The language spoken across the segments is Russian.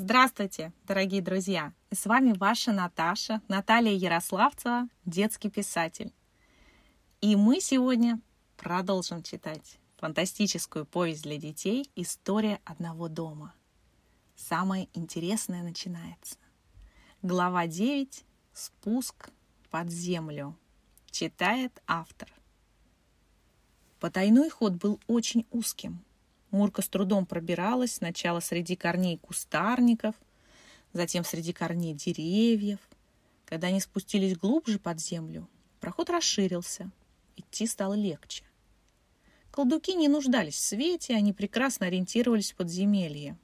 Здравствуйте, дорогие друзья! С вами ваша Наташа, Наталья Ярославцева, детский писатель. И мы сегодня продолжим читать фантастическую повесть для детей «История одного дома». Самое интересное начинается. Глава 9 «Спуск под землю». Читает автор. Потайной ход был очень узким – Мурка с трудом пробиралась сначала среди корней кустарников, затем среди корней деревьев. Когда они спустились глубже под землю, проход расширился. Идти стало легче. Колдуки не нуждались в свете, они прекрасно ориентировались в подземелье.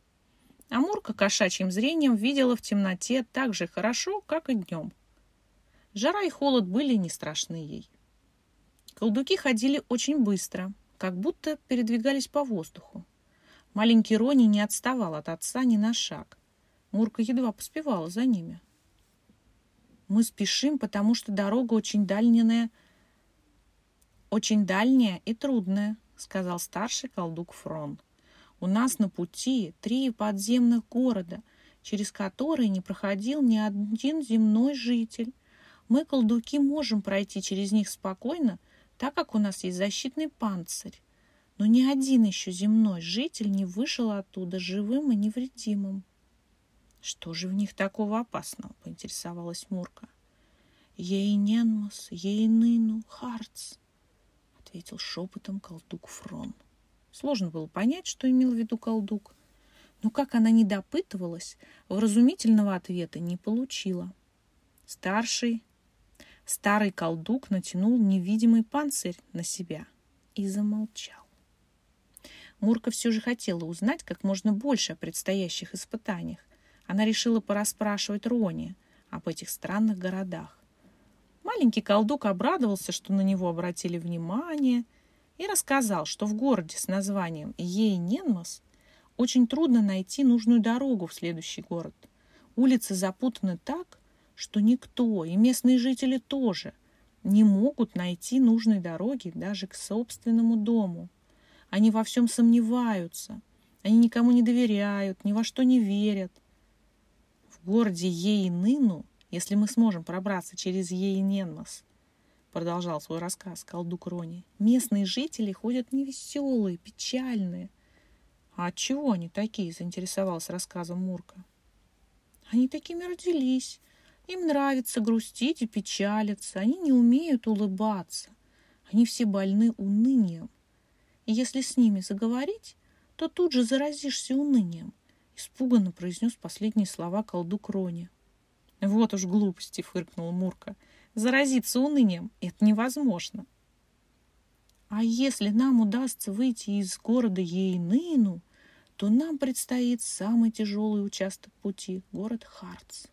А Мурка кошачьим зрением видела в темноте так же хорошо, как и днем. Жара и холод были не страшны ей. Колдуки ходили очень быстро – как будто передвигались по воздуху. Маленький Рони не отставал от отца ни на шаг. Мурка едва поспевала за ними. «Мы спешим, потому что дорога очень дальняя, очень дальняя и трудная», — сказал старший колдук Фрон. «У нас на пути три подземных города, через которые не проходил ни один земной житель. Мы, колдуки, можем пройти через них спокойно, — так как у нас есть защитный панцирь. Но ни один еще земной житель не вышел оттуда живым и невредимым. «Что же в них такого опасного?» — поинтересовалась Мурка. «Ейненмас, Ейныну, Харц», — ответил шепотом колдук Фрон. Сложно было понять, что имел в виду колдук. Но как она не допытывалась, вразумительного ответа не получила. Старший Старый колдук натянул невидимый панцирь на себя и замолчал. Мурка все же хотела узнать как можно больше о предстоящих испытаниях. Она решила порасспрашивать Рони об этих странных городах. Маленький колдук обрадовался, что на него обратили внимание, и рассказал, что в городе с названием Ейненмас очень трудно найти нужную дорогу в следующий город. Улицы запутаны так, что никто, и местные жители тоже, не могут найти нужной дороги даже к собственному дому. Они во всем сомневаются, они никому не доверяют, ни во что не верят. В городе Ейныну, если мы сможем пробраться через Ейненмас, продолжал свой рассказ колдук Рони, местные жители ходят невеселые, печальные. А от чего они такие, заинтересовался рассказом Мурка. Они такими родились, им нравится грустить и печалиться, они не умеют улыбаться. Они все больны унынием. И если с ними заговорить, то тут же заразишься унынием, испуганно произнес последние слова колдук Рони. Вот уж глупости, фыркнул Мурка. Заразиться унынием — это невозможно. А если нам удастся выйти из города Ейныну, то нам предстоит самый тяжелый участок пути — город Харц.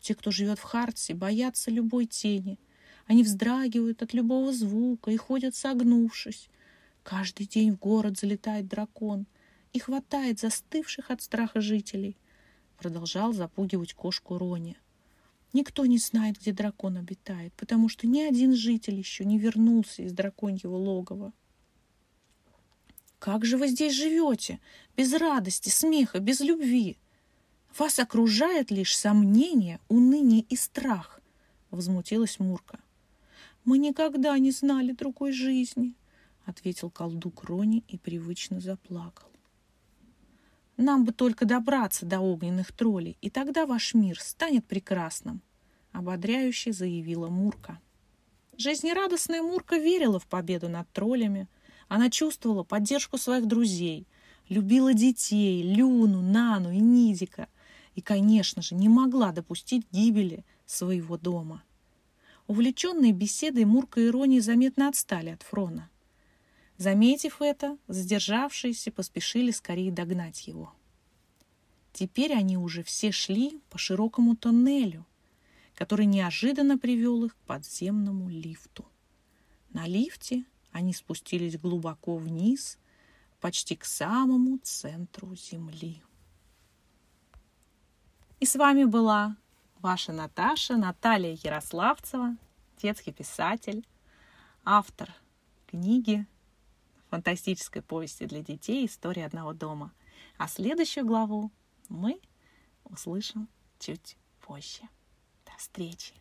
Те, кто живет в Хартсе, боятся любой тени. Они вздрагивают от любого звука и ходят согнувшись. Каждый день в город залетает дракон и хватает застывших от страха жителей. Продолжал запугивать кошку Рони. Никто не знает, где дракон обитает, потому что ни один житель еще не вернулся из драконьего логова. «Как же вы здесь живете? Без радости, смеха, без любви!» Вас окружает лишь сомнение, уныние и страх, — возмутилась Мурка. Мы никогда не знали другой жизни, — ответил колдук Рони и привычно заплакал. Нам бы только добраться до огненных троллей, и тогда ваш мир станет прекрасным, — ободряюще заявила Мурка. Жизнерадостная Мурка верила в победу над троллями. Она чувствовала поддержку своих друзей, любила детей, Люну, Нану и Нидика — и, конечно же, не могла допустить гибели своего дома. Увлеченные беседой Мурка и Рони заметно отстали от Фрона. Заметив это, задержавшиеся поспешили скорее догнать его. Теперь они уже все шли по широкому тоннелю, который неожиданно привел их к подземному лифту. На лифте они спустились глубоко вниз, почти к самому центру Земли. И с вами была ваша Наташа, Наталья Ярославцева, детский писатель, автор книги фантастической повести для детей «История одного дома». А следующую главу мы услышим чуть позже. До встречи!